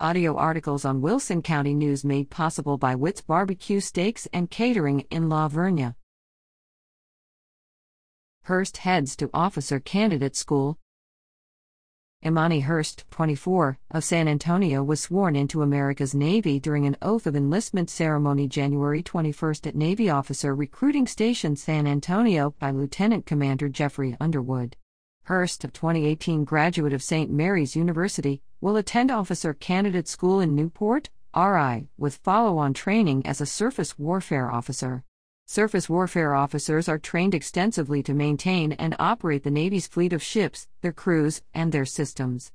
Audio articles on Wilson County News made possible by Witt's Barbecue Steaks and Catering in La Vernia. Hurst heads to Officer Candidate School. Imani Hurst, 24, of San Antonio was sworn into America's Navy during an oath of enlistment ceremony January 21 at Navy Officer Recruiting Station San Antonio by Lieutenant Commander Jeffrey Underwood. Hurst, of 2018 graduate of St. Mary's University, will attend Officer Candidate School in Newport, RI, with follow on training as a surface warfare officer. Surface warfare officers are trained extensively to maintain and operate the Navy's fleet of ships, their crews, and their systems.